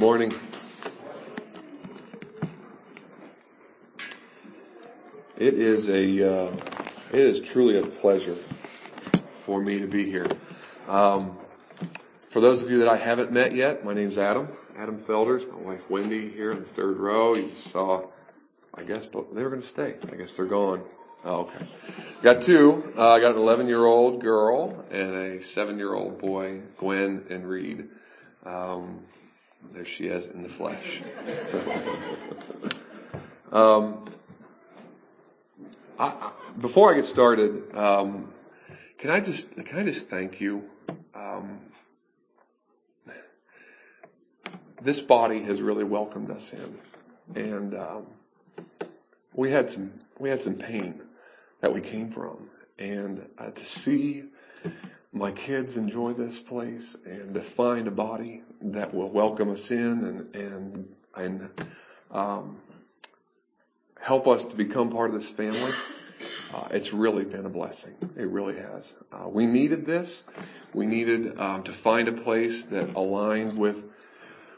morning. It is a, uh, it is truly a pleasure for me to be here. Um, for those of you that I haven't met yet, my name's Adam, Adam Felders. My wife Wendy here in the third row. You saw, I guess, but they were going to stay. I guess they're gone. Oh, okay. Got two. Uh, I got an 11 year old girl and a seven year old boy, Gwen and Reed. Um, there she is in the flesh. um, I, I, before I get started, um, can I just can I just thank you? Um, this body has really welcomed us in, and um, we had some we had some pain that we came from, and uh, to see my kids enjoy this place and to find a body that will welcome us in and and and um, help us to become part of this family. Uh, it's really been a blessing. It really has. Uh, we needed this. We needed um, to find a place that aligned with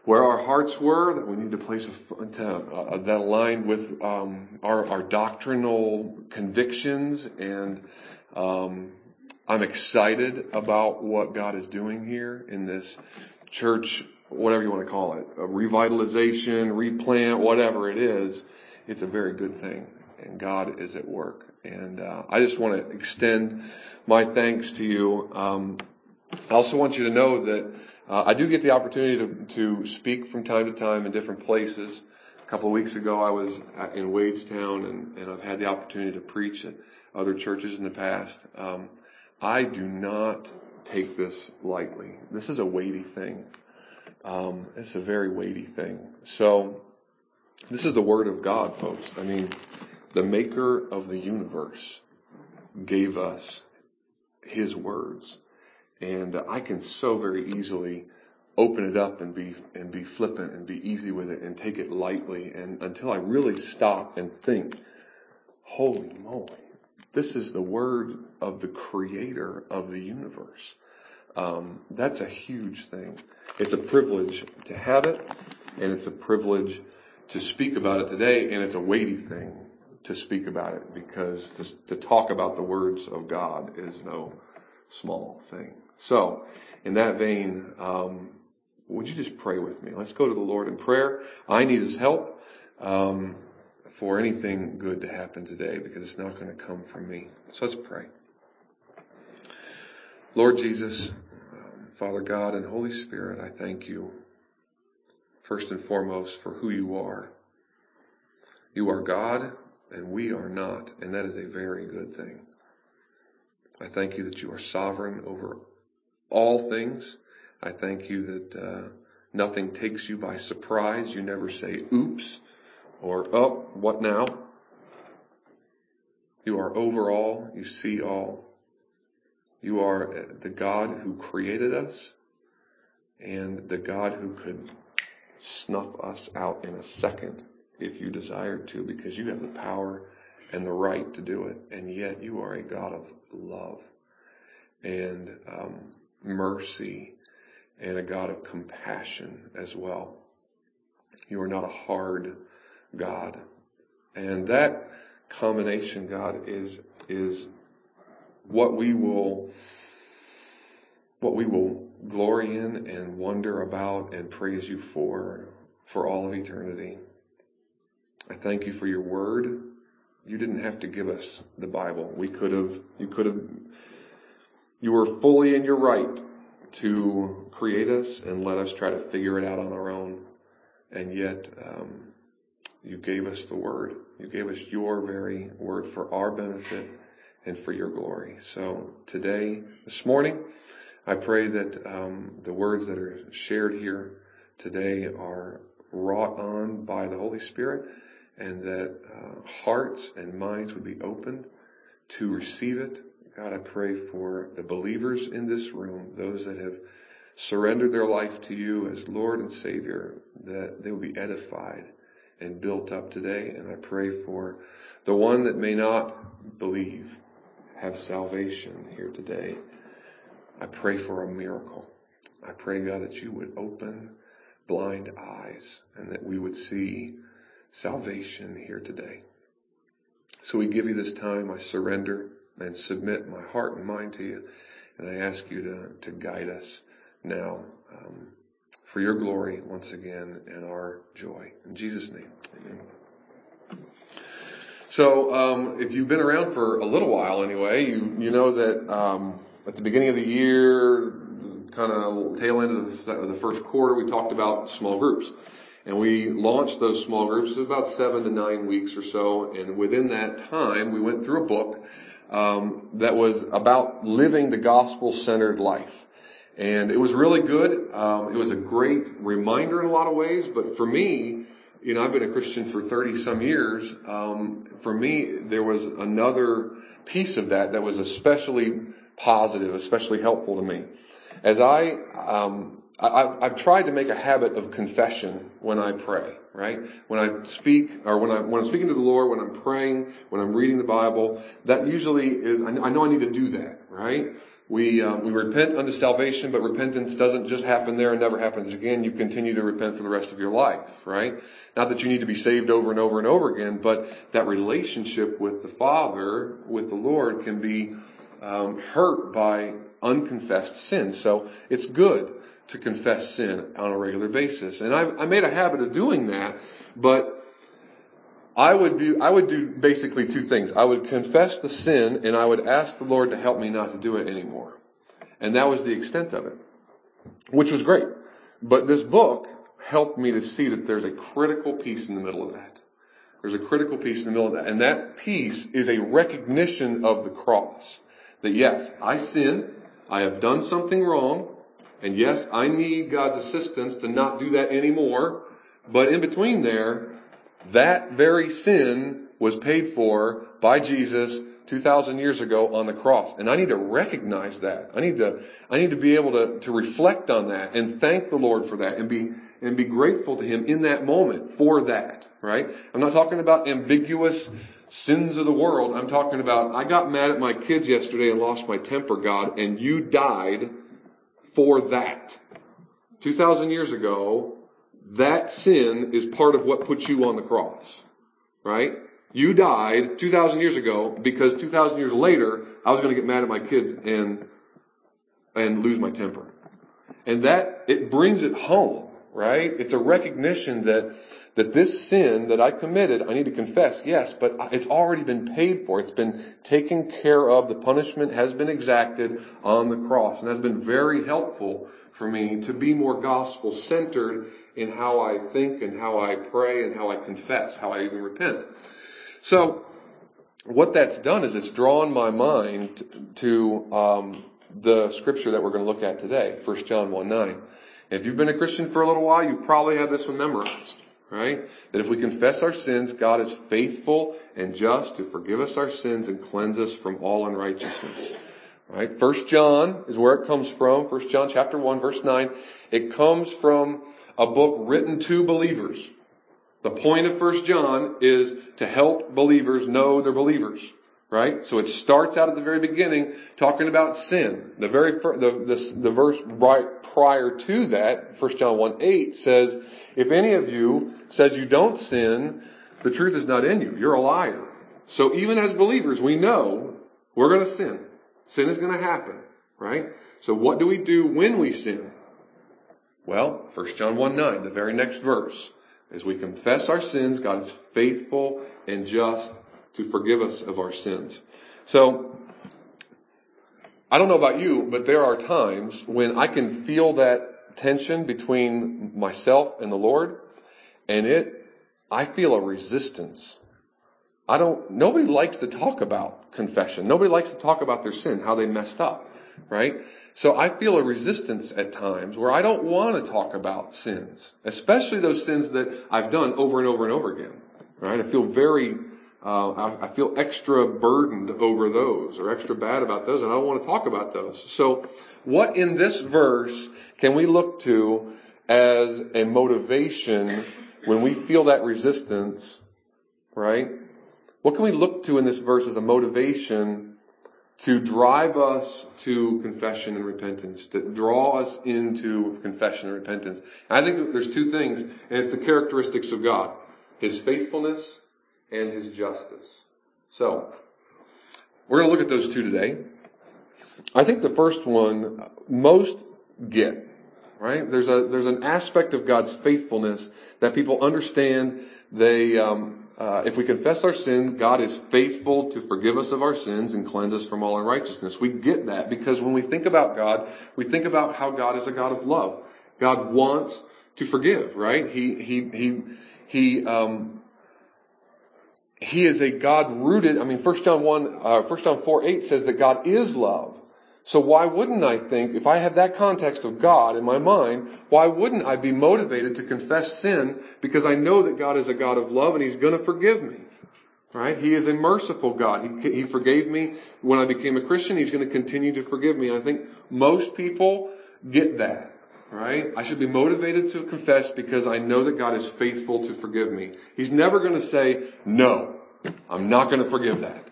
where our hearts were. That we needed a place of, to, uh, that aligned with um, our, our doctrinal convictions and um, I'm excited about what God is doing here in this church, whatever you want to call it, a revitalization, replant, whatever it is. It's a very good thing, and God is at work. And uh, I just want to extend my thanks to you. Um, I also want you to know that uh, I do get the opportunity to, to speak from time to time in different places. A couple of weeks ago, I was in Wadestown, and, and I've had the opportunity to preach at other churches in the past. Um, I do not take this lightly. This is a weighty thing. Um, it's a very weighty thing. So this is the word of God, folks. I mean, the maker of the universe gave us his words. And I can so very easily open it up and be, and be flippant and be easy with it and take it lightly. And until I really stop and think, holy moly, this is the word of the creator of the universe. Um, that's a huge thing. It's a privilege to have it, and it's a privilege to speak about it today, and it's a weighty thing to speak about it because to, to talk about the words of God is no small thing. So, in that vein, um, would you just pray with me? Let's go to the Lord in prayer. I need His help. Um, for anything good to happen today because it's not going to come from me. So let's pray. Lord Jesus, um, Father God, and Holy Spirit, I thank you first and foremost for who you are. You are God and we are not, and that is a very good thing. I thank you that you are sovereign over all things. I thank you that uh, nothing takes you by surprise. You never say, oops or, oh, what now? You are over all. You see all. You are the God who created us and the God who could snuff us out in a second if you desired to because you have the power and the right to do it. And yet you are a God of love and um, mercy and a God of compassion as well. You are not a hard God. And that combination, God, is, is what we will, what we will glory in and wonder about and praise you for, for all of eternity. I thank you for your word. You didn't have to give us the Bible. We could have, you could have, you were fully in your right to create us and let us try to figure it out on our own. And yet, um, you gave us the word. You gave us your very word for our benefit and for your glory. So today, this morning, I pray that um, the words that are shared here today are wrought on by the Holy Spirit and that uh, hearts and minds would be open to receive it. God, I pray for the believers in this room, those that have surrendered their life to you as Lord and Savior, that they will be edified and built up today. And I pray for the one that may not believe, have salvation here today. I pray for a miracle. I pray, God, that you would open blind eyes and that we would see salvation here today. So we give you this time. I surrender and submit my heart and mind to you. And I ask you to, to guide us now um, for your glory once again and our joy. In Jesus' name, amen. So, um, if you've been around for a little while anyway, you, you know that um, at the beginning of the year, kind of tail end of the, the first quarter, we talked about small groups. And we launched those small groups about seven to nine weeks or so. And within that time, we went through a book um, that was about living the gospel-centered life. And it was really good. Um, it was a great reminder in a lot of ways. But for me, you know, I've been a Christian for 30 some years. Um, for me, there was another piece of that that was especially positive, especially helpful to me. As I, um, I've, I've tried to make a habit of confession when I pray, right? When I speak, or when, I, when I'm speaking to the Lord, when I'm praying, when I'm reading the Bible, that usually is, I know I need to do that, right? We, um, we repent unto salvation, but repentance doesn't just happen there and never happens again. You continue to repent for the rest of your life, right? Not that you need to be saved over and over and over again, but that relationship with the Father, with the Lord can be um, hurt by unconfessed sin. So it's good to confess sin on a regular basis. And I've, I made a habit of doing that, but I would do, I would do basically two things. I would confess the sin and I would ask the Lord to help me not to do it anymore. And that was the extent of it, which was great. But this book helped me to see that there's a critical piece in the middle of that. There's a critical piece in the middle of that. And that piece is a recognition of the cross. That yes, I sin. I have done something wrong. And yes, I need God's assistance to not do that anymore. But in between there, that very sin was paid for by Jesus 2,000 years ago on the cross. And I need to recognize that. I need to, I need to be able to, to reflect on that and thank the Lord for that and be, and be grateful to Him in that moment for that, right? I'm not talking about ambiguous sins of the world. I'm talking about, I got mad at my kids yesterday and lost my temper, God, and you died for that. 2,000 years ago, that sin is part of what put you on the cross. Right? You died 2,000 years ago because 2,000 years later, I was going to get mad at my kids and, and lose my temper. And that, it brings it home, right? It's a recognition that, that this sin that I committed, I need to confess, yes, but it's already been paid for. It's been taken care of. The punishment has been exacted on the cross. And that's been very helpful for me to be more gospel centered in how I think and how I pray and how I confess, how I even repent. So, what that's done is it's drawn my mind to um, the scripture that we're going to look at today, 1 John 1 9. If you've been a Christian for a little while, you probably have this one memorized, right? That if we confess our sins, God is faithful and just to forgive us our sins and cleanse us from all unrighteousness. Right? First John is where it comes from. First John chapter 1 verse 9. It comes from a book written to believers. The point of First John is to help believers know they're believers. Right? So it starts out at the very beginning talking about sin. The very, the, the, the verse right prior to that, 1 John 1 8 says, if any of you says you don't sin, the truth is not in you. You're a liar. So even as believers, we know we're going to sin. Sin is going to happen, right? So what do we do when we sin? Well, 1 John 1 9, the very next verse. As we confess our sins, God is faithful and just to forgive us of our sins. So, I don't know about you, but there are times when I can feel that tension between myself and the Lord, and it, I feel a resistance I don't, nobody likes to talk about confession. Nobody likes to talk about their sin, how they messed up, right? So I feel a resistance at times where I don't want to talk about sins, especially those sins that I've done over and over and over again, right? I feel very, uh, I, I feel extra burdened over those or extra bad about those and I don't want to talk about those. So what in this verse can we look to as a motivation when we feel that resistance, right? What can we look to in this verse as a motivation to drive us to confession and repentance, to draw us into confession and repentance. And I think there's two things, and it's the characteristics of God. His faithfulness and His justice. So, we're going to look at those two today. I think the first one, most get, right? There's a, there's an aspect of God's faithfulness that people understand. They, um, uh, if we confess our sin, God is faithful to forgive us of our sins and cleanse us from all unrighteousness. We get that because when we think about God, we think about how God is a God of love. God wants to forgive, right? He, he, he, he, um, he is a God rooted. I mean, 1 John 1, uh, 1 John 4, 8 says that God is love. So why wouldn't I think, if I have that context of God in my mind, why wouldn't I be motivated to confess sin because I know that God is a God of love and He's going to forgive me? Right? He is a merciful God. He, he forgave me when I became a Christian. He's going to continue to forgive me. And I think most people get that. Right? I should be motivated to confess because I know that God is faithful to forgive me. He's never to say, no, I'm not going to forgive that.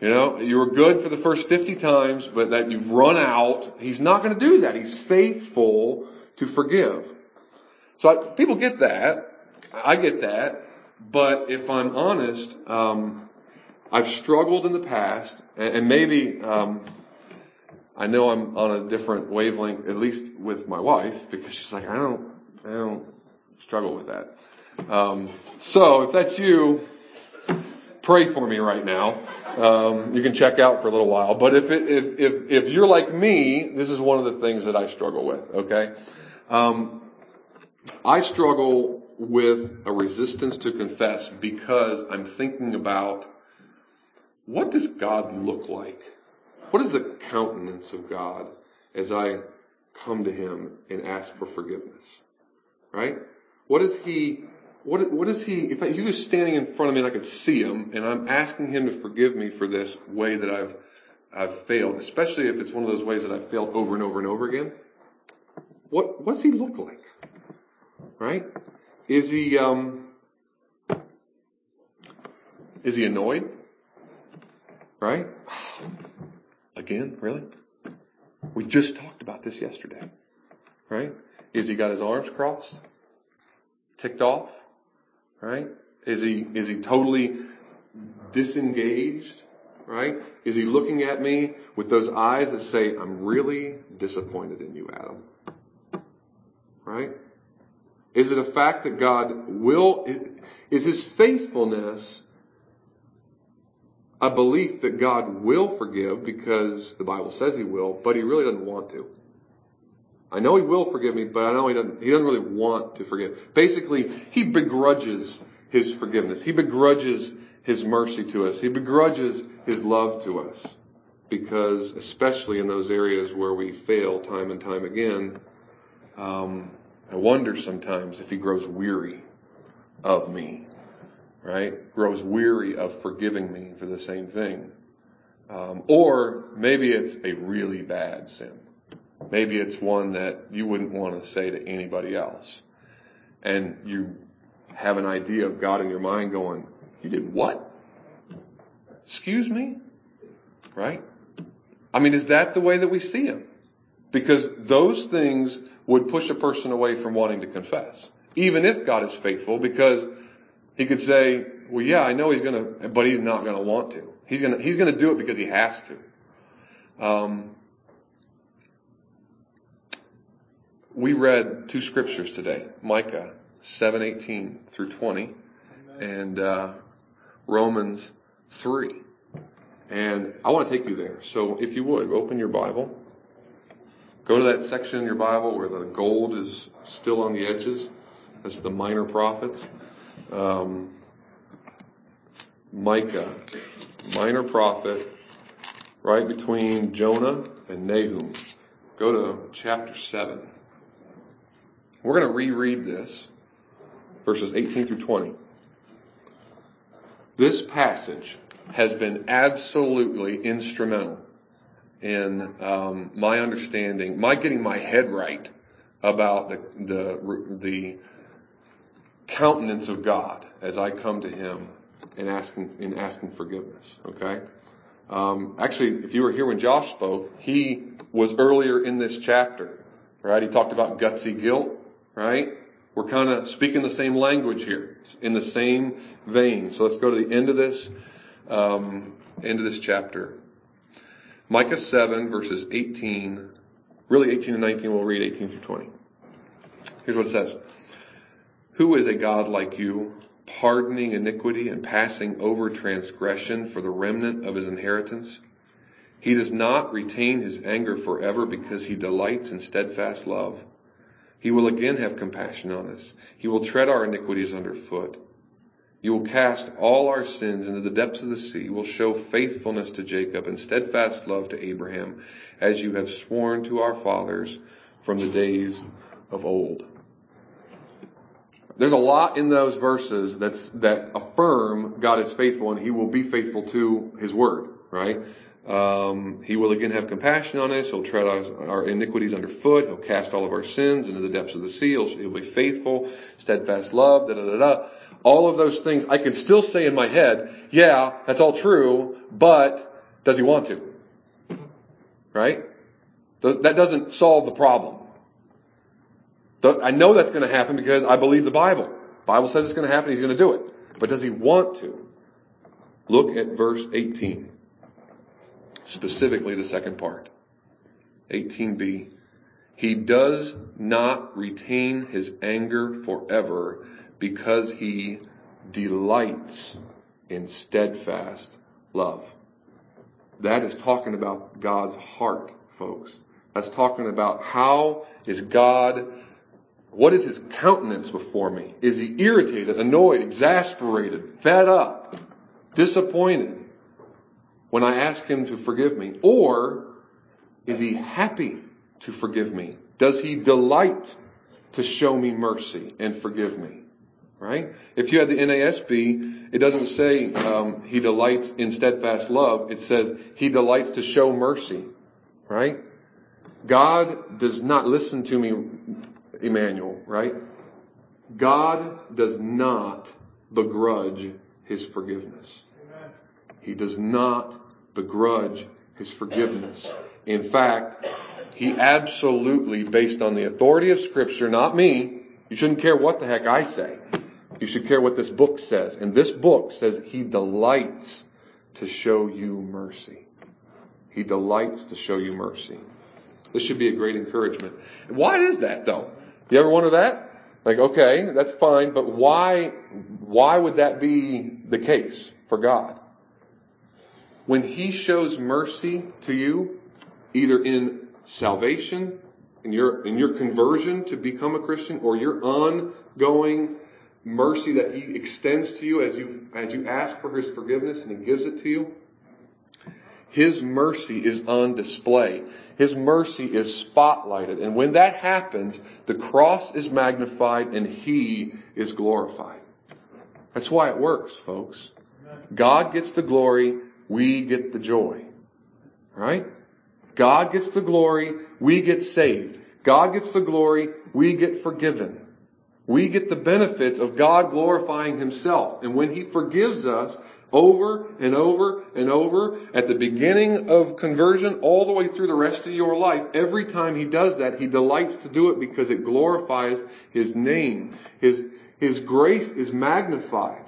You know, you were good for the first 50 times, but that you've run out. He's not going to do that. He's faithful to forgive. So I, people get that. I get that. But if I'm honest, um, I've struggled in the past, and, and maybe um, I know I'm on a different wavelength, at least with my wife, because she's like, I don't, I don't struggle with that. Um, so if that's you, pray for me right now. Um, you can check out for a little while. But if, it, if, if, if you're like me, this is one of the things that I struggle with, okay? Um, I struggle with a resistance to confess because I'm thinking about what does God look like? What is the countenance of God as I come to Him and ask for forgiveness? Right? What is He what, what is he, if, he was standing in front of me and I could see him and I'm asking him to forgive me for this way that I've, I've failed, especially if it's one of those ways that I've failed over and over and over again, what, what does he look like? Right? Is he, um, is he annoyed? Right? Again, really? We just talked about this yesterday. Right? Is he got his arms crossed? Ticked off? Right? Is he, is he totally disengaged? Right? Is he looking at me with those eyes that say, I'm really disappointed in you, Adam? Right? Is it a fact that God will, is his faithfulness a belief that God will forgive because the Bible says he will, but he really doesn't want to? I know he will forgive me, but I know he doesn't, he doesn't really want to forgive. Basically, he begrudges his forgiveness. He begrudges his mercy to us. He begrudges his love to us. Because, especially in those areas where we fail time and time again, um, I wonder sometimes if he grows weary of me, right? Grows weary of forgiving me for the same thing. Um, or maybe it's a really bad sin. Maybe it's one that you wouldn't want to say to anybody else. And you have an idea of God in your mind going, you did what? Excuse me? Right? I mean, is that the way that we see him? Because those things would push a person away from wanting to confess. Even if God is faithful, because he could say, well, yeah, I know he's gonna, but he's not gonna want to. He's gonna, he's gonna do it because he has to. Um, we read two scriptures today, Micah 7:18 through 20 and uh, Romans 3. And I want to take you there. So if you would, open your Bible. Go to that section in your Bible where the gold is still on the edges. That's the minor prophets. Um, Micah, minor prophet, right between Jonah and Nahum. Go to chapter 7. We're going to reread this, verses 18 through 20. This passage has been absolutely instrumental in um, my understanding, my getting my head right about the, the the countenance of God as I come to Him and asking in asking forgiveness. Okay, Um, actually, if you were here when Josh spoke, he was earlier in this chapter, right? He talked about gutsy guilt, right? We're kind of speaking the same language here, in the same vein. So let's go to the end of this, um, end of this chapter. Micah 7 verses 18, really 18 and 19, we'll read 18 through 20. Here's what it says. Who is a God like you, pardoning iniquity and passing over transgression for the remnant of his inheritance? He does not retain his anger forever because he delights in steadfast love. He will again have compassion on us. He will tread our iniquities underfoot. You will cast all our sins into the depths of the sea. You will show faithfulness to Jacob and steadfast love to Abraham, as you have sworn to our fathers from the days of old. There's a lot in those verses that's, that affirm God is faithful and he will be faithful to his word, right? Um, he will again have compassion on us. He'll tread our, iniquities underfoot. He'll cast all of our sins into the depths of the sea. He'll, he'll be faithful, steadfast love, da da da da. All of those things I can still say in my head, yeah, that's all true, but does he want to? Right? That doesn't solve the problem. I know that's going to happen because I believe the Bible. The Bible says it's going to happen, he's going to do it. But does he want to? Look at verse 18. Specifically the second part. 18b. He does not retain his anger forever because he delights in steadfast love. That is talking about God's heart, folks. That's talking about how is God what is his countenance before me? Is he irritated, annoyed, exasperated, fed up, disappointed when I ask him to forgive me? Or is he happy to forgive me? Does he delight to show me mercy and forgive me? Right? If you had the NASB, it doesn't say um, he delights in steadfast love. It says he delights to show mercy. Right? God does not listen to me Emmanuel, right? God does not begrudge his forgiveness. He does not begrudge his forgiveness. In fact, he absolutely, based on the authority of scripture, not me, you shouldn't care what the heck I say. You should care what this book says. And this book says he delights to show you mercy. He delights to show you mercy. This should be a great encouragement. Why is that though? You ever wonder that? Like, okay, that's fine, but why, why would that be the case for God? When He shows mercy to you, either in salvation, in your, in your conversion to become a Christian, or your ongoing mercy that He extends to you as you, as you ask for His forgiveness and He gives it to you, his mercy is on display. His mercy is spotlighted. And when that happens, the cross is magnified and He is glorified. That's why it works, folks. God gets the glory, we get the joy. Right? God gets the glory, we get saved. God gets the glory, we get forgiven. We get the benefits of God glorifying Himself. And when He forgives us, over and over and over at the beginning of conversion all the way through the rest of your life. Every time he does that, he delights to do it because it glorifies his name. His, his grace is magnified.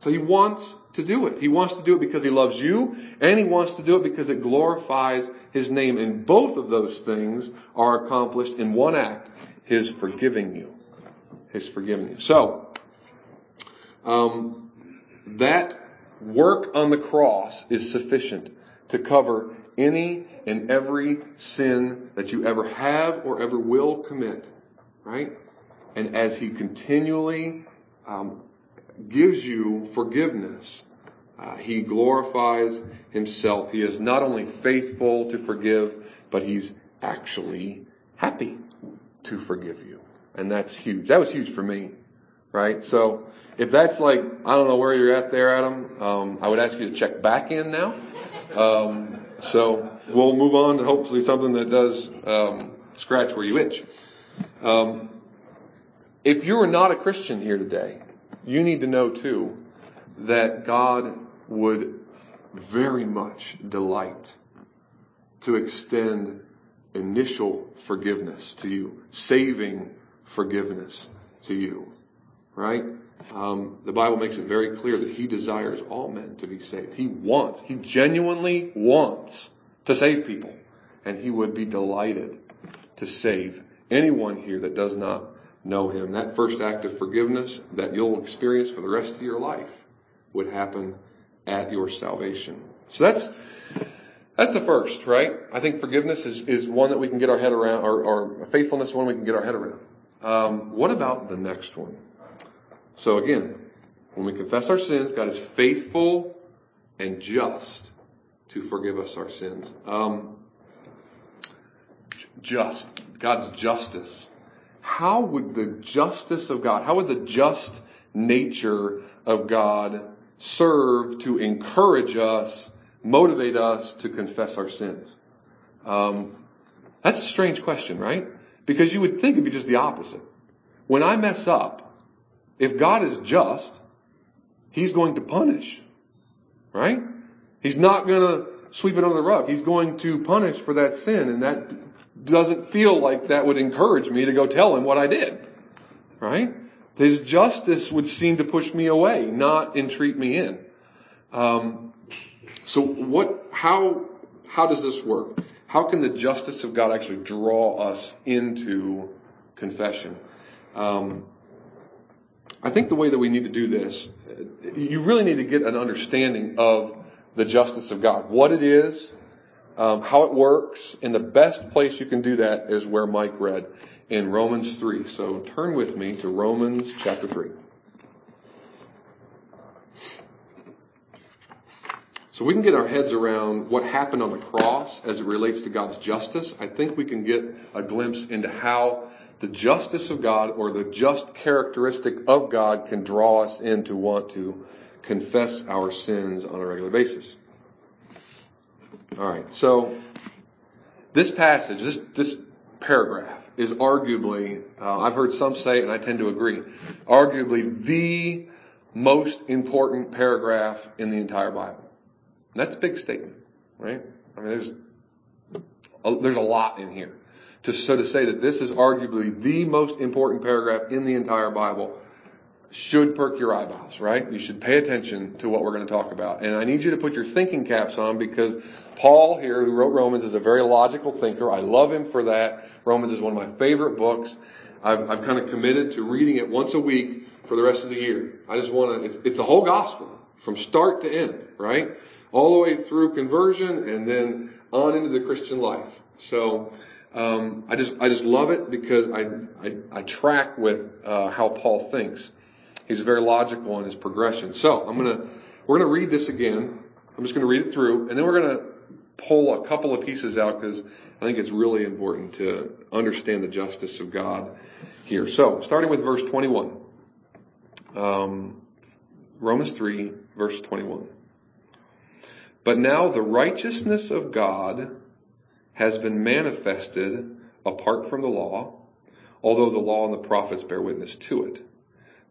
So he wants to do it. He wants to do it because he loves you and he wants to do it because it glorifies his name. And both of those things are accomplished in one act, his forgiving you. His forgiving you. So, um, that work on the cross is sufficient to cover any and every sin that you ever have or ever will commit, right? And as He continually um, gives you forgiveness, uh, He glorifies Himself. He is not only faithful to forgive, but He's actually happy to forgive you. And that's huge. That was huge for me right? So if that's like, I don't know where you're at there, Adam, um, I would ask you to check back in now. Um, so we'll move on to hopefully something that does um, scratch where you itch. Um, if you are not a Christian here today, you need to know too that God would very much delight to extend initial forgiveness to you, saving forgiveness to you, right? Um, the Bible makes it very clear that He desires all men to be saved. He wants, He genuinely wants to save people, and He would be delighted to save anyone here that does not know Him. That first act of forgiveness that you'll experience for the rest of your life would happen at your salvation. So that's that's the first, right? I think forgiveness is, is one that we can get our head around, or, or faithfulness one we can get our head around. Um, what about the next one? So again, when we confess our sins, God is faithful and just to forgive us our sins. Um, just, God's justice. How would the justice of God, how would the just nature of God serve to encourage us, motivate us to confess our sins? Um, that's a strange question, right? Because you would think it'd be just the opposite. When I mess up, if God is just, He's going to punish, right? He's not going to sweep it under the rug. He's going to punish for that sin, and that doesn't feel like that would encourage me to go tell Him what I did, right? His justice would seem to push me away, not entreat me in. Um, so what, how, how does this work? How can the justice of God actually draw us into confession? Um, I think the way that we need to do this, you really need to get an understanding of the justice of God, what it is, um, how it works, and the best place you can do that is where Mike read in Romans 3. So turn with me to Romans chapter 3. So we can get our heads around what happened on the cross as it relates to God's justice. I think we can get a glimpse into how the justice of God or the just characteristic of God can draw us in to want to confess our sins on a regular basis. All right. So this passage, this, this paragraph is arguably, uh, I've heard some say it and I tend to agree, arguably the most important paragraph in the entire Bible. And that's a big statement, right? I mean, there's a, there's a lot in here. To, so to say that this is arguably the most important paragraph in the entire Bible should perk your eyeballs, right? You should pay attention to what we're going to talk about. And I need you to put your thinking caps on because Paul here, who wrote Romans, is a very logical thinker. I love him for that. Romans is one of my favorite books. I've, I've kind of committed to reading it once a week for the rest of the year. I just want to, it's, it's the whole gospel from start to end, right? All the way through conversion and then on into the Christian life. So, um, I just, I just love it because I, I, I track with, uh, how Paul thinks. He's very logical in his progression. So I'm gonna, we're gonna read this again. I'm just gonna read it through and then we're gonna pull a couple of pieces out because I think it's really important to understand the justice of God here. So starting with verse 21. Um, Romans 3 verse 21. But now the righteousness of God has been manifested apart from the law, although the law and the prophets bear witness to it.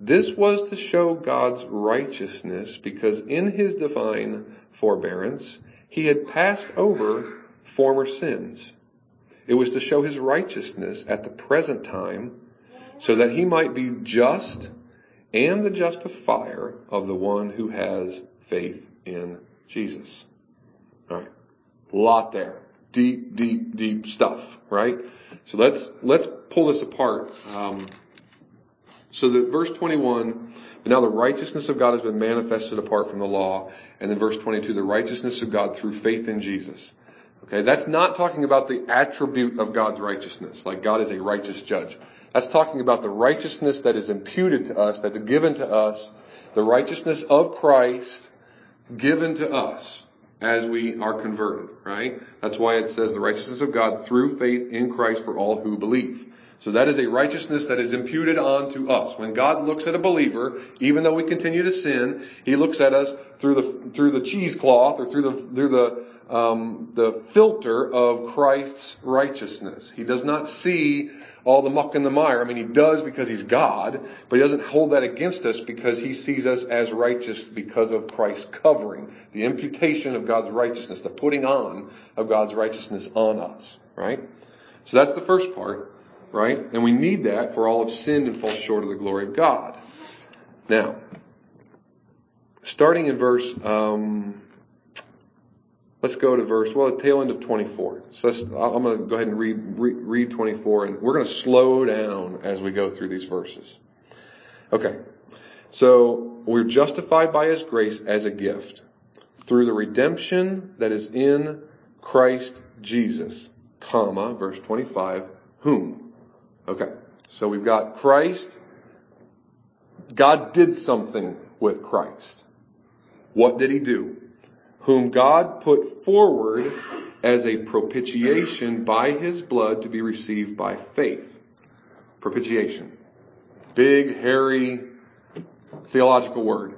This was to show God's righteousness because in his divine forbearance, he had passed over former sins. It was to show his righteousness at the present time so that he might be just and the justifier of the one who has faith in Jesus. All right. A lot there. Deep, deep, deep stuff, right? So let's, let's pull this apart. Um, so the verse 21, but now the righteousness of God has been manifested apart from the law. And then verse 22, the righteousness of God through faith in Jesus. Okay, that's not talking about the attribute of God's righteousness, like God is a righteous judge. That's talking about the righteousness that is imputed to us, that's given to us, the righteousness of Christ given to us. as we are converted, right? That's why it says the righteousness of God through faith in Christ for all who believe. So that is a righteousness that is imputed onto us. When God looks at a believer, even though we continue to sin, He looks at us through the through the cheesecloth or through the through the um, the filter of Christ's righteousness. He does not see all the muck and the mire. I mean, he does because he's God, but he doesn't hold that against us because he sees us as righteous because of Christ's covering, the imputation of God's righteousness, the putting on of God's righteousness on us, right? So that's the first part, right? And we need that for all have sinned and fall short of the glory of God. Now, starting in verse, um, Let's go to verse, well, the tail end of 24. So I'm going to go ahead and read, read, read 24 and we're going to slow down as we go through these verses. Okay. So we're justified by his grace as a gift through the redemption that is in Christ Jesus, comma, verse 25, whom? Okay. So we've got Christ. God did something with Christ. What did he do? whom God put forward as a propitiation by his blood to be received by faith. Propitiation. Big, hairy, theological word.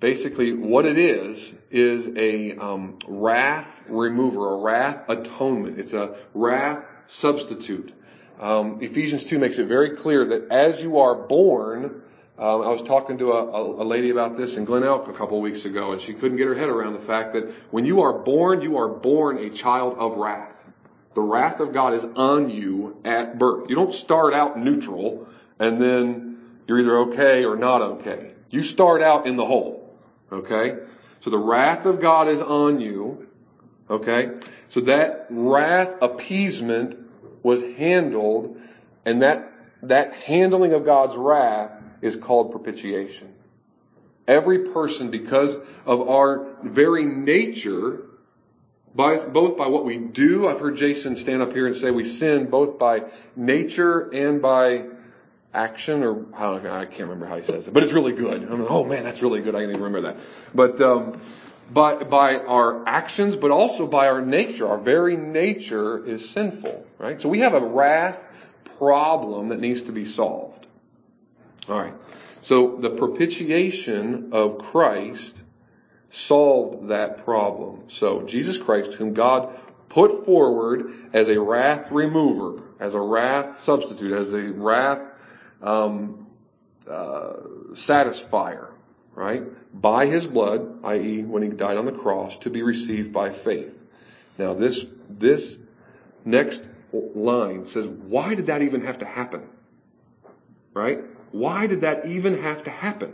Basically, what it is, is a um, wrath remover, a wrath atonement. It's a wrath substitute. Um, Ephesians 2 makes it very clear that as you are born, um, I was talking to a, a, lady about this in Glen Elk a couple weeks ago, and she couldn't get her head around the fact that when you are born, you are born a child of wrath. The wrath of God is on you at birth. You don't start out neutral and then you're either okay or not okay. You start out in the hole. Okay? So the wrath of God is on you. Okay? So that wrath appeasement was handled and that, that handling of God's wrath is called propitiation. Every person, because of our very nature, by, both by what we do, I've heard Jason stand up here and say we sin both by nature and by action, or I, I can't remember how he says it, but it's really good. I'm like, oh man, that's really good. I can even remember that. But um, by by our actions, but also by our nature, our very nature is sinful, right? So we have a wrath problem that needs to be solved. All right. So the propitiation of Christ solved that problem. So Jesus Christ, whom God put forward as a wrath remover, as a wrath substitute, as a wrath um, uh, satisfier, right? By his blood, i.e., when he died on the cross, to be received by faith. Now, this this next line says, why did that even have to happen? Right? Why did that even have to happen?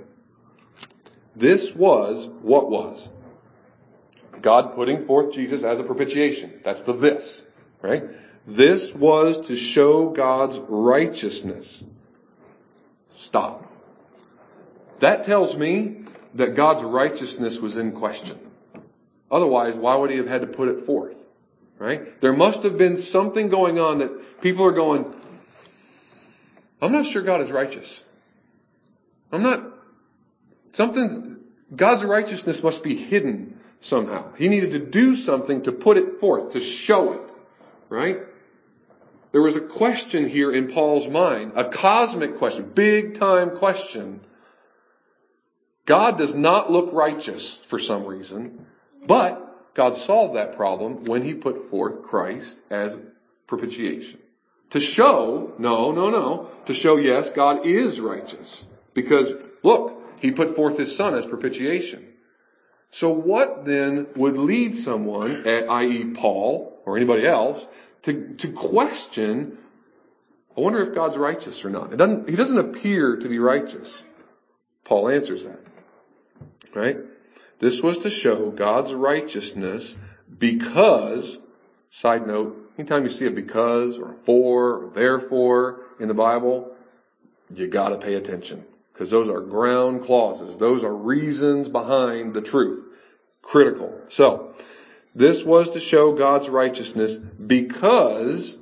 This was what was. God putting forth Jesus as a propitiation. That's the this, right? This was to show God's righteousness. Stop. That tells me that God's righteousness was in question. Otherwise, why would he have had to put it forth? Right? There must have been something going on that people are going, I'm not sure God is righteous. I'm not, something's, God's righteousness must be hidden somehow. He needed to do something to put it forth, to show it, right? There was a question here in Paul's mind, a cosmic question, big time question. God does not look righteous for some reason, but God solved that problem when he put forth Christ as propitiation. To show, no, no, no, to show yes, God is righteous. Because look, he put forth his son as propitiation. So what then would lead someone, eh, i.e. Paul or anybody else, to, to question, I wonder if God's righteous or not. It doesn't, he doesn't appear to be righteous. Paul answers that. Right? This was to show God's righteousness because, side note, anytime you see a because or a for or therefore in the Bible, you gotta pay attention because those are ground clauses. Those are reasons behind the truth. Critical. So, this was to show God's righteousness because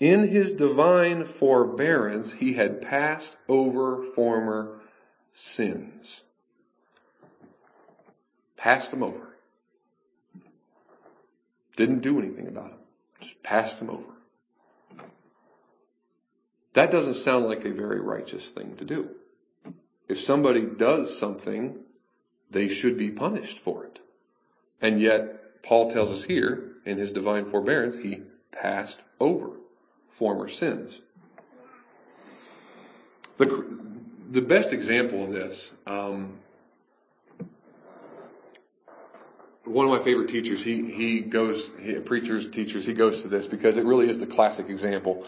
in his divine forbearance he had passed over former sins. Passed them over. Didn't do anything about him. Just passed them over. That doesn't sound like a very righteous thing to do. If somebody does something, they should be punished for it. And yet, Paul tells us here, in his divine forbearance, he passed over former sins. The, the best example of this, um, one of my favorite teachers, he, he goes, he, preachers, teachers, he goes to this because it really is the classic example.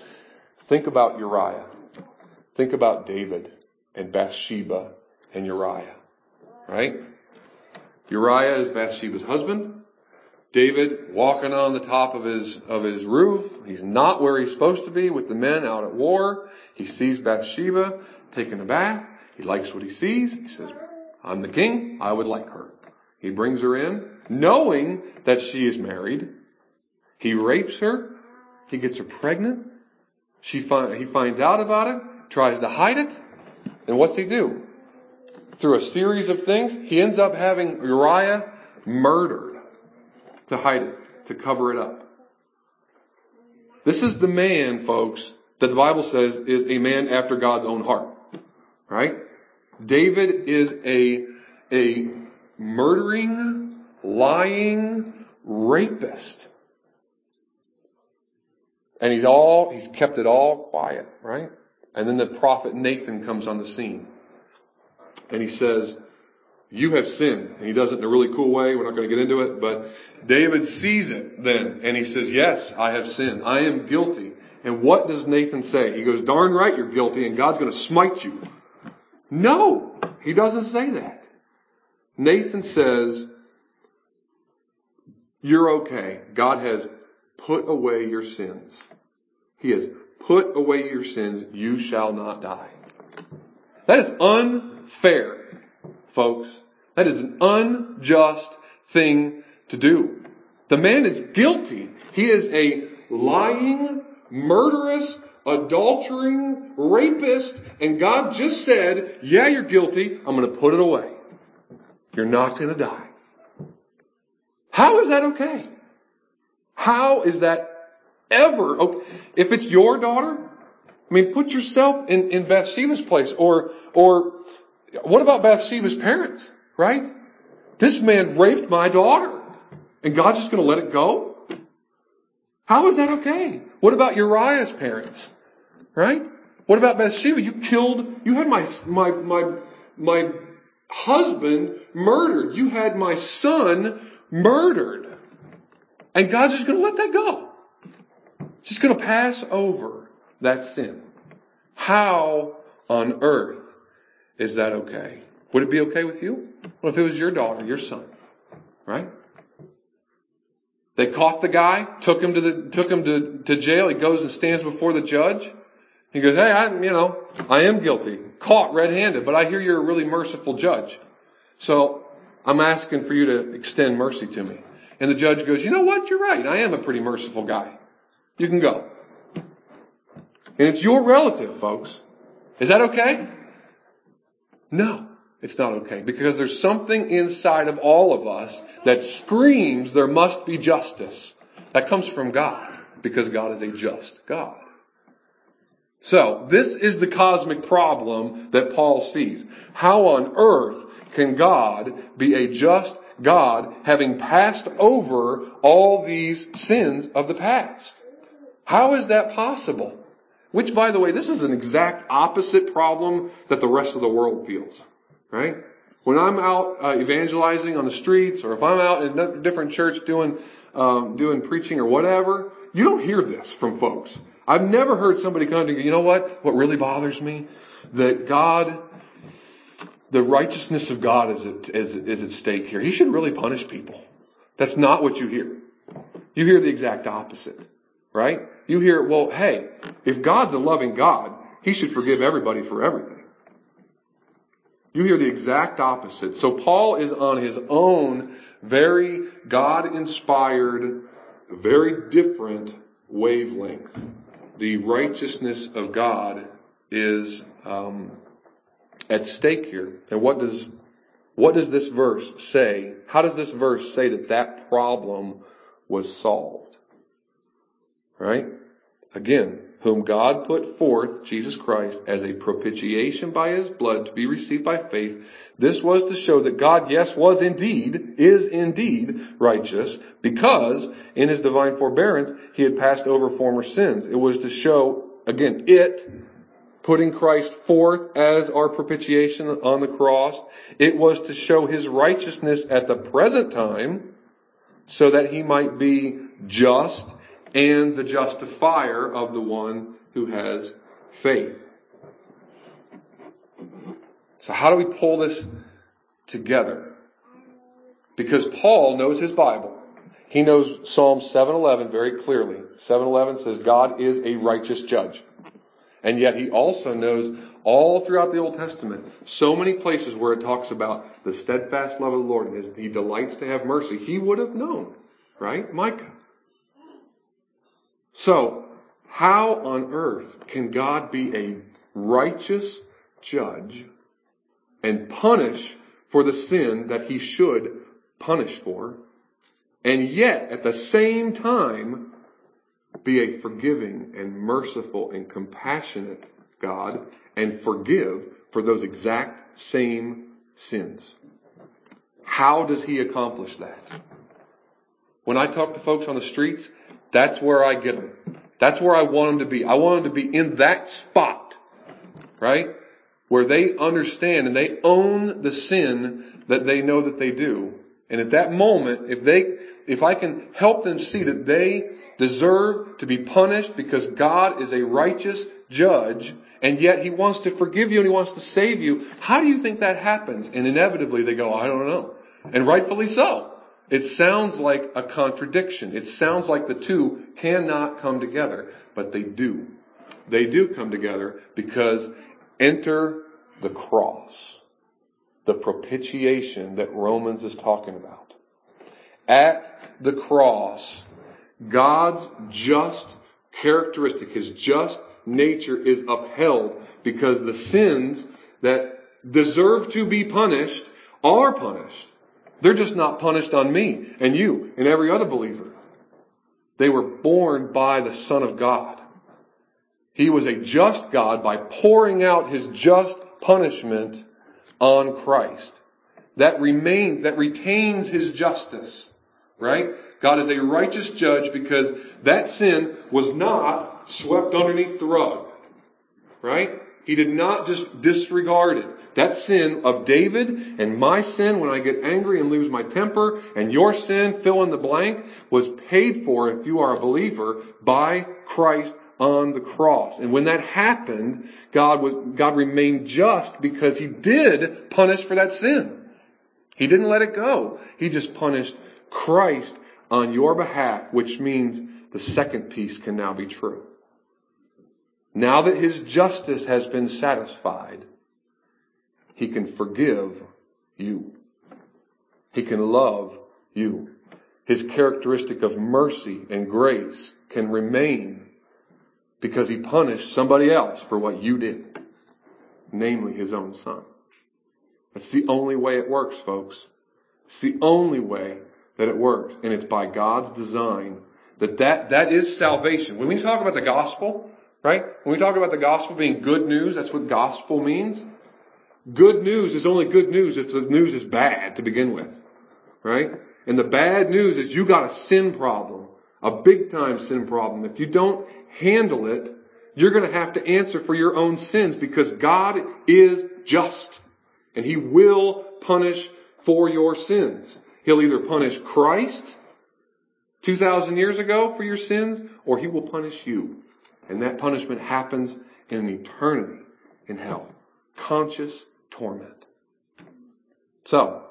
Think about Uriah. Think about David and Bathsheba and Uriah, right? Uriah is Bathsheba's husband. David walking on the top of his, of his roof. He's not where he's supposed to be with the men out at war. He sees Bathsheba taking a bath. He likes what he sees. He says, I'm the king. I would like her. He brings her in knowing that she is married. He rapes her. He gets her pregnant. She fi- he finds out about it, tries to hide it. And what's he do? Through a series of things, he ends up having Uriah murdered to hide it, to cover it up. This is the man, folks, that the Bible says is a man after God's own heart. Right? David is a, a murdering, lying rapist. And he's all, he's kept it all quiet, right? And then the prophet Nathan comes on the scene. And he says, you have sinned. And he does it in a really cool way. We're not going to get into it, but David sees it then. And he says, yes, I have sinned. I am guilty. And what does Nathan say? He goes, darn right you're guilty and God's going to smite you. No, he doesn't say that. Nathan says, you're okay. God has put away your sins. He has put away your sins. You shall not die. That is unfair, folks. That is an unjust thing to do. The man is guilty. He is a lying, murderous, adultering, rapist, and God just said, yeah, you're guilty. I'm going to put it away. You're not going to die. How is that okay? How is that ever okay? If it's your daughter, I mean, put yourself in, in Bathsheba's place or, or what about Bathsheba's parents, right? This man raped my daughter and God's just going to let it go? How is that okay? What about Uriah's parents, right? What about Bathsheba? You killed, you had my, my, my, my husband murdered. You had my son murdered. And God's just going to let that go. Just going to pass over that sin. How on earth is that okay? Would it be okay with you? Well, if it was your daughter, your son, right? They caught the guy, took him to the, took him to, to jail. He goes and stands before the judge. He goes, Hey, I'm, you know, I am guilty. Caught red-handed, but I hear you're a really merciful judge. So I'm asking for you to extend mercy to me. And the judge goes, you know what? You're right. I am a pretty merciful guy. You can go. And it's your relative, folks. Is that okay? No, it's not okay because there's something inside of all of us that screams there must be justice. That comes from God because God is a just God. So, this is the cosmic problem that Paul sees. How on earth can God be a just God having passed over all these sins of the past? How is that possible? Which, by the way, this is an exact opposite problem that the rest of the world feels. Right? When I'm out uh, evangelizing on the streets, or if I'm out in a different church doing um, doing preaching or whatever, you don't hear this from folks. I've never heard somebody come to you, you know what? What really bothers me? That God, the righteousness of God is at, is, is at stake here. He should really punish people. That's not what you hear. You hear the exact opposite, right? You hear, well, hey, if God's a loving God, He should forgive everybody for everything. You hear the exact opposite. So Paul is on his own very God inspired, very different wavelength the righteousness of God is um, at stake here. And what does what does this verse say? How does this verse say that that problem was solved. Right? Again, whom God put forth, Jesus Christ, as a propitiation by his blood to be received by faith. This was to show that God, yes, was indeed, is indeed righteous, because in his divine forbearance, he had passed over former sins. It was to show, again, it, putting Christ forth as our propitiation on the cross. It was to show his righteousness at the present time, so that he might be just and the justifier of the one who has faith. So how do we pull this together? Because Paul knows his Bible. He knows Psalm 711 very clearly. 711 says God is a righteous judge. And yet he also knows all throughout the Old Testament so many places where it talks about the steadfast love of the Lord and he delights to have mercy. He would have known, right? Micah. So, how on earth can God be a righteous judge and punish for the sin that he should punish for, and yet at the same time be a forgiving and merciful and compassionate God and forgive for those exact same sins? How does he accomplish that? When I talk to folks on the streets, that's where I get them. That's where I want them to be. I want them to be in that spot, right? Where they understand and they own the sin that they know that they do. And at that moment, if they, if I can help them see that they deserve to be punished because God is a righteous judge and yet he wants to forgive you and he wants to save you, how do you think that happens? And inevitably they go, I don't know. And rightfully so. It sounds like a contradiction. It sounds like the two cannot come together, but they do. They do come together because enter the cross. The propitiation that Romans is talking about. At the cross, God's just characteristic, His just nature is upheld because the sins that deserve to be punished are punished. They're just not punished on me and you and every other believer. They were borne by the Son of God. He was a just God by pouring out his just punishment on Christ. That remains, that retains his justice. Right? God is a righteous judge because that sin was not swept underneath the rug. Right? He did not just disregard it. That sin of David and my sin when I get angry and lose my temper and your sin, fill in the blank, was paid for if you are a believer by Christ on the cross. And when that happened, God was, God remained just because he did punish for that sin. He didn't let it go. He just punished Christ on your behalf, which means the second piece can now be true. Now that his justice has been satisfied, he can forgive you. He can love you. His characteristic of mercy and grace can remain because he punished somebody else for what you did, namely his own son. That's the only way it works, folks. It's the only way that it works. And it's by God's design that that, that is salvation. When we talk about the gospel, right? When we talk about the gospel being good news, that's what gospel means. Good news is only good news if the news is bad to begin with. Right? And the bad news is you got a sin problem. A big time sin problem. If you don't handle it, you're going to have to answer for your own sins because God is just. And He will punish for your sins. He'll either punish Christ 2,000 years ago for your sins, or He will punish you. And that punishment happens in an eternity in hell. Conscious torment. So,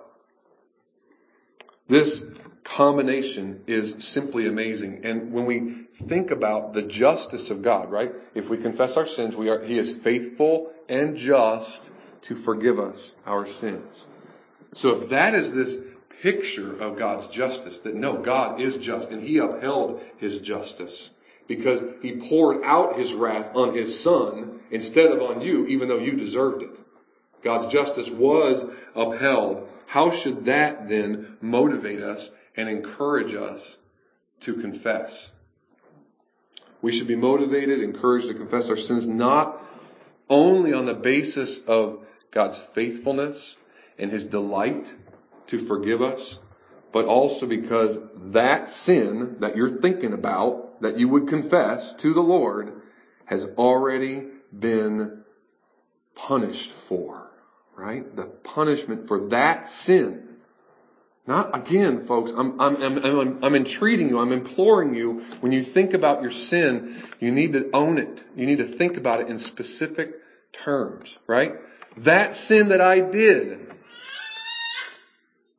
this combination is simply amazing. And when we think about the justice of God, right? If we confess our sins, we are, He is faithful and just to forgive us our sins. So if that is this picture of God's justice, that no, God is just and He upheld His justice because He poured out His wrath on His Son instead of on you, even though you deserved it. God's justice was upheld. How should that then motivate us and encourage us to confess. We should be motivated, encouraged to confess our sins not only on the basis of God's faithfulness and his delight to forgive us, but also because that sin that you're thinking about, that you would confess to the Lord, has already been punished for, right? The punishment for that sin. Not again, folks, I'm, I'm, I'm, I'm, entreating you, I'm imploring you, when you think about your sin, you need to own it. You need to think about it in specific terms, right? That sin that I did,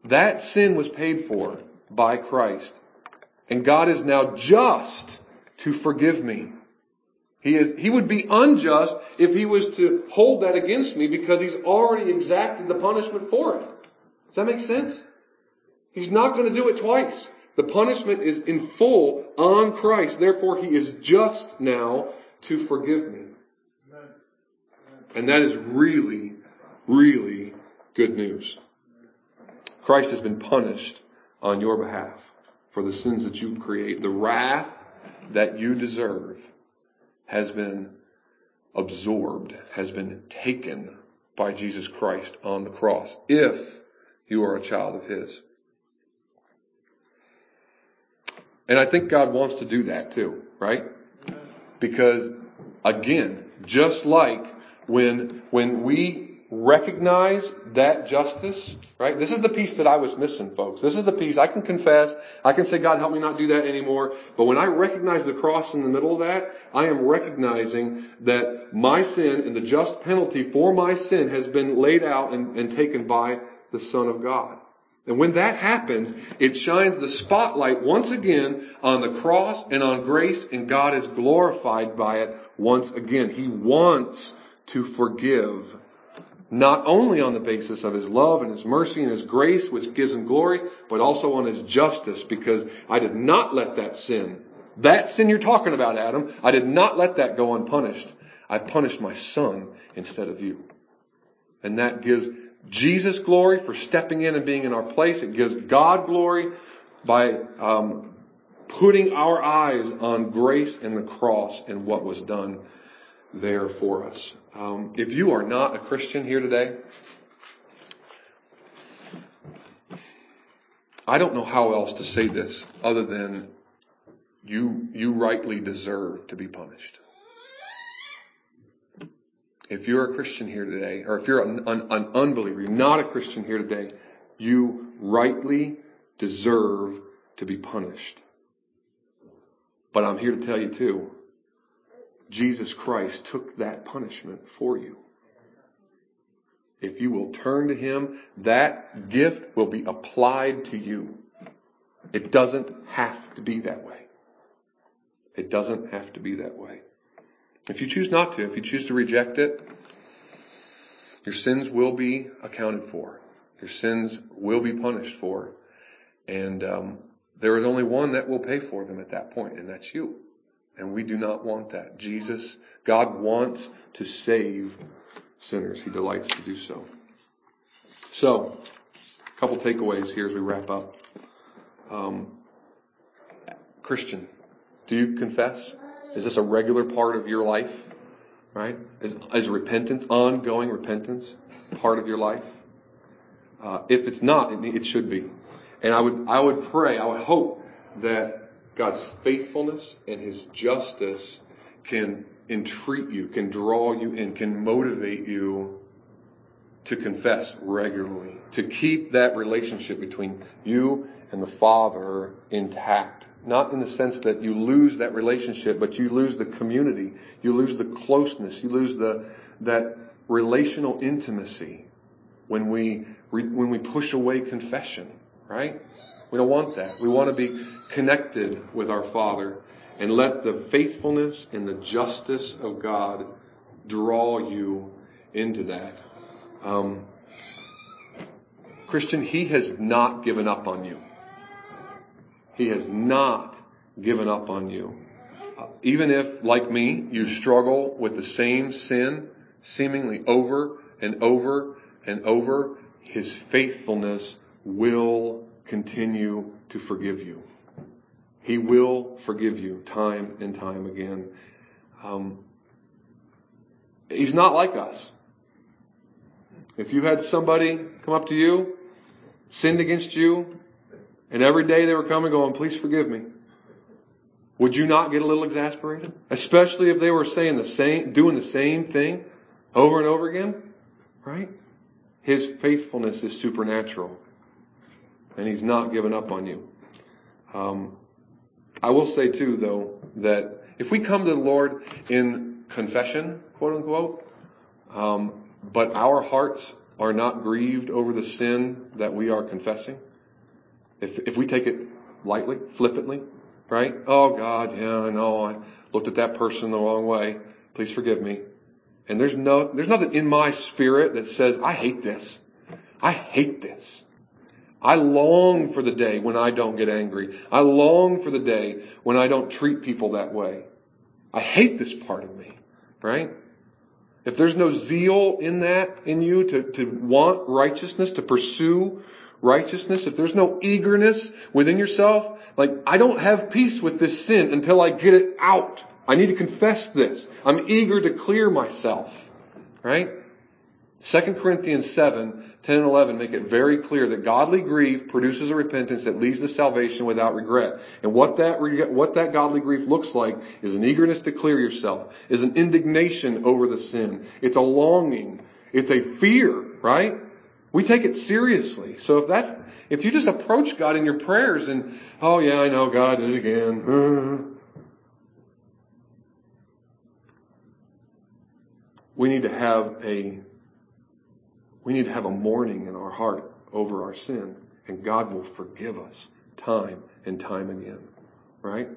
that sin was paid for by Christ. And God is now just to forgive me. He is, he would be unjust if he was to hold that against me because he's already exacted the punishment for it. Does that make sense? He's not going to do it twice. The punishment is in full on Christ. Therefore, he is just now to forgive me. And that is really, really good news. Christ has been punished on your behalf for the sins that you create. The wrath that you deserve has been absorbed, has been taken by Jesus Christ on the cross, if you are a child of His. And I think God wants to do that too, right? Because again, just like when, when we recognize that justice, right? This is the piece that I was missing, folks. This is the piece I can confess. I can say, God, help me not do that anymore. But when I recognize the cross in the middle of that, I am recognizing that my sin and the just penalty for my sin has been laid out and, and taken by the Son of God. And when that happens, it shines the spotlight once again on the cross and on grace, and God is glorified by it once again. He wants to forgive not only on the basis of his love and his mercy and his grace, which gives him glory, but also on his justice, because I did not let that sin, that sin you're talking about, Adam, I did not let that go unpunished. I punished my son instead of you. And that gives Jesus glory for stepping in and being in our place. It gives God glory by um, putting our eyes on grace and the cross and what was done there for us. Um, if you are not a Christian here today, I don't know how else to say this other than you, you rightly deserve to be punished. If you're a Christian here today, or if you're an, an, an unbeliever, you're not a Christian here today, you rightly deserve to be punished. But I'm here to tell you too, Jesus Christ took that punishment for you. If you will turn to Him, that gift will be applied to you. It doesn't have to be that way. It doesn't have to be that way. If you choose not to, if you choose to reject it, your sins will be accounted for. Your sins will be punished for. And um, there is only one that will pay for them at that point, and that's you. And we do not want that. Jesus, God wants to save sinners. He delights to do so. So, a couple takeaways here as we wrap up. Um, Christian, do you confess? Is this a regular part of your life? Right? Is, is repentance, ongoing repentance, part of your life? Uh, if it's not, it, it should be. And I would, I would pray, I would hope that God's faithfulness and his justice can entreat you, can draw you in, can motivate you to confess regularly, to keep that relationship between you and the Father intact. Not in the sense that you lose that relationship, but you lose the community, you lose the closeness, you lose the, that relational intimacy when we, when we push away confession, right? We don't want that. We want to be connected with our Father and let the faithfulness and the justice of God draw you into that. Um, Christian, He has not given up on you. He has not given up on you. Uh, even if, like me, you struggle with the same sin seemingly over and over and over, His faithfulness will continue to forgive you. He will forgive you time and time again. Um, he's not like us. If you had somebody come up to you, sinned against you, and every day they were coming going, please forgive me. Would you not get a little exasperated? Especially if they were saying the same, doing the same thing over and over again, right? His faithfulness is supernatural and he's not given up on you. Um, I will say too, though, that if we come to the Lord in confession, quote unquote, um, but our hearts are not grieved over the sin that we are confessing, if, if we take it lightly, flippantly, right? Oh God, yeah, I know I looked at that person the wrong way. Please forgive me. And there's no, there's nothing in my spirit that says, I hate this. I hate this. I long for the day when I don't get angry. I long for the day when I don't treat people that way. I hate this part of me, right? If there's no zeal in that, in you to, to want righteousness, to pursue righteousness, if there's no eagerness within yourself, like, I don't have peace with this sin until I get it out. I need to confess this. I'm eager to clear myself. Right? 2 Corinthians 7, 10 and 11 make it very clear that godly grief produces a repentance that leads to salvation without regret. And what that, what that godly grief looks like is an eagerness to clear yourself, is an indignation over the sin. It's a longing. It's a fear, right? We take it seriously. So if that's, if you just approach God in your prayers and, oh yeah, I know God did it again. we need to have a we need to have a mourning in our heart over our sin and God will forgive us time and time again. Right?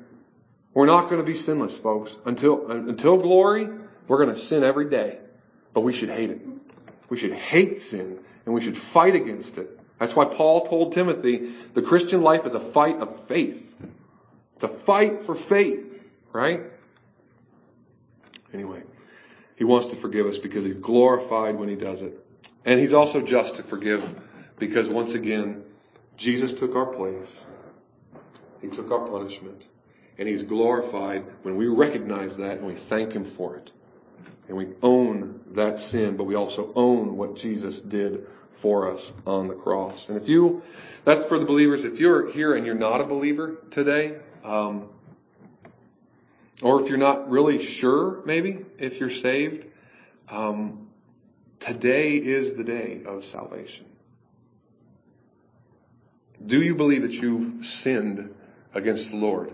We're not going to be sinless, folks. Until until glory, we're going to sin every day. But we should hate it. We should hate sin and we should fight against it. That's why Paul told Timothy, the Christian life is a fight of faith. It's a fight for faith, right? Anyway, he wants to forgive us because he's glorified when he does it. And he's also just to forgive because once again, Jesus took our place. He took our punishment. And he's glorified when we recognize that and we thank him for it. And we own that sin, but we also own what Jesus did for us on the cross. And if you, that's for the believers. If you're here and you're not a believer today, um, or if you're not really sure, maybe, if you're saved, um, today is the day of salvation. Do you believe that you've sinned against the Lord?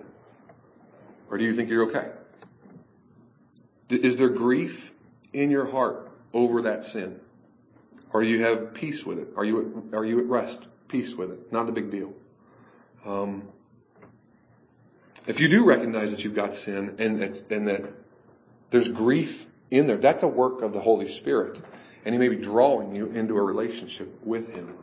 Or do you think you're okay? Is there grief in your heart over that sin? Or do you have peace with it? Are you at, are you at rest? Peace with it. Not a big deal. Um, if you do recognize that you've got sin and that, and that there's grief in there, that's a work of the Holy Spirit. And He may be drawing you into a relationship with Him.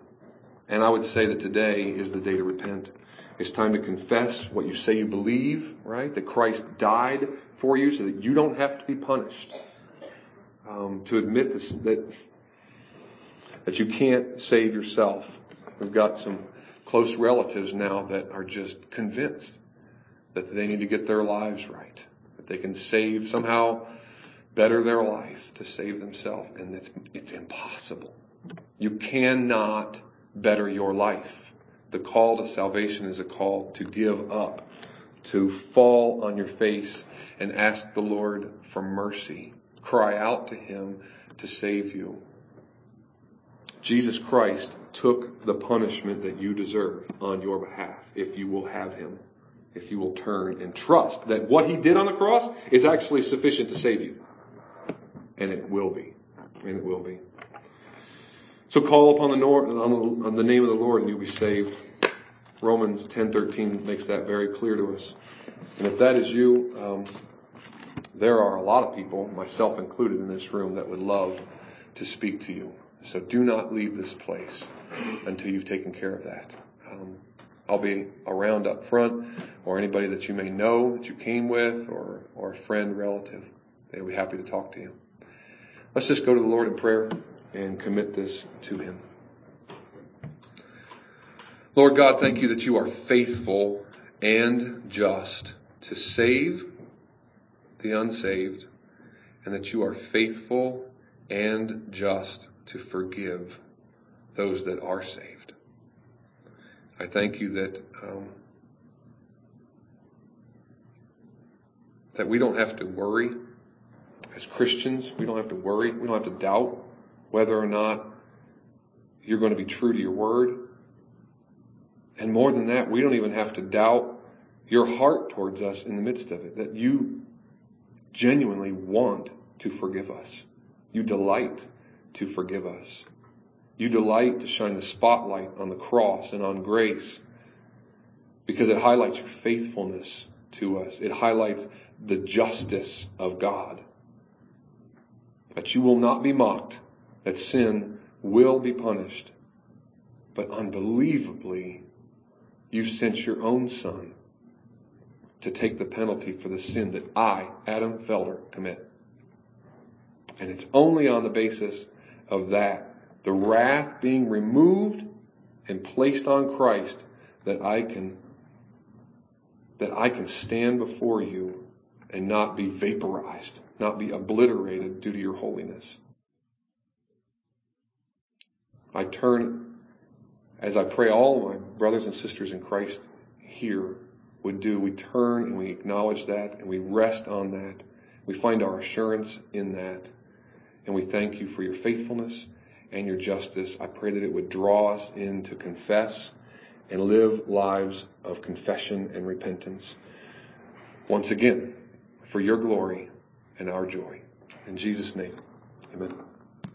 And I would say that today is the day to repent. It's time to confess what you say you believe, right? That Christ died for you so that you don't have to be punished. Um, to admit this, that that you can't save yourself. We've got some close relatives now that are just convinced that they need to get their lives right, that they can save somehow better their life to save themselves, and it's, it's impossible. You cannot better your life. The call to salvation is a call to give up, to fall on your face and ask the Lord for mercy. Cry out to Him to save you. Jesus Christ took the punishment that you deserve on your behalf if you will have Him if you will turn and trust that what he did on the cross is actually sufficient to save you. And it will be. And it will be. So call upon the, on the name of the Lord and you'll be saved. Romans 10:13 makes that very clear to us. And if that is you, um, there are a lot of people, myself included in this room, that would love to speak to you. So do not leave this place until you've taken care of that. Um, I'll be around up front or anybody that you may know that you came with or, or a friend, relative. They'll be happy to talk to you. Let's just go to the Lord in prayer and commit this to Him. Lord God, thank you that you are faithful and just to save the unsaved, and that you are faithful and just to forgive those that are saved. I thank you that um, that we don't have to worry as Christians. We don't have to worry. We don't have to doubt whether or not you're going to be true to your word. And more than that, we don't even have to doubt your heart towards us in the midst of it, that you genuinely want to forgive us. You delight to forgive us. You delight to shine the spotlight on the cross and on grace because it highlights your faithfulness to us. It highlights the justice of God. That you will not be mocked, that sin will be punished. But unbelievably, you sent your own son to take the penalty for the sin that I, Adam Felder, commit. And it's only on the basis of that, the wrath being removed and placed on Christ, that I can, that I can stand before you and not be vaporized, not be obliterated due to your holiness. I turn, as I pray all my brothers and sisters in Christ here would do, we turn and we acknowledge that and we rest on that. We find our assurance in that. And we thank you for your faithfulness and your justice. I pray that it would draw us in to confess and live lives of confession and repentance. Once again, for your glory and our joy. In Jesus' name, amen.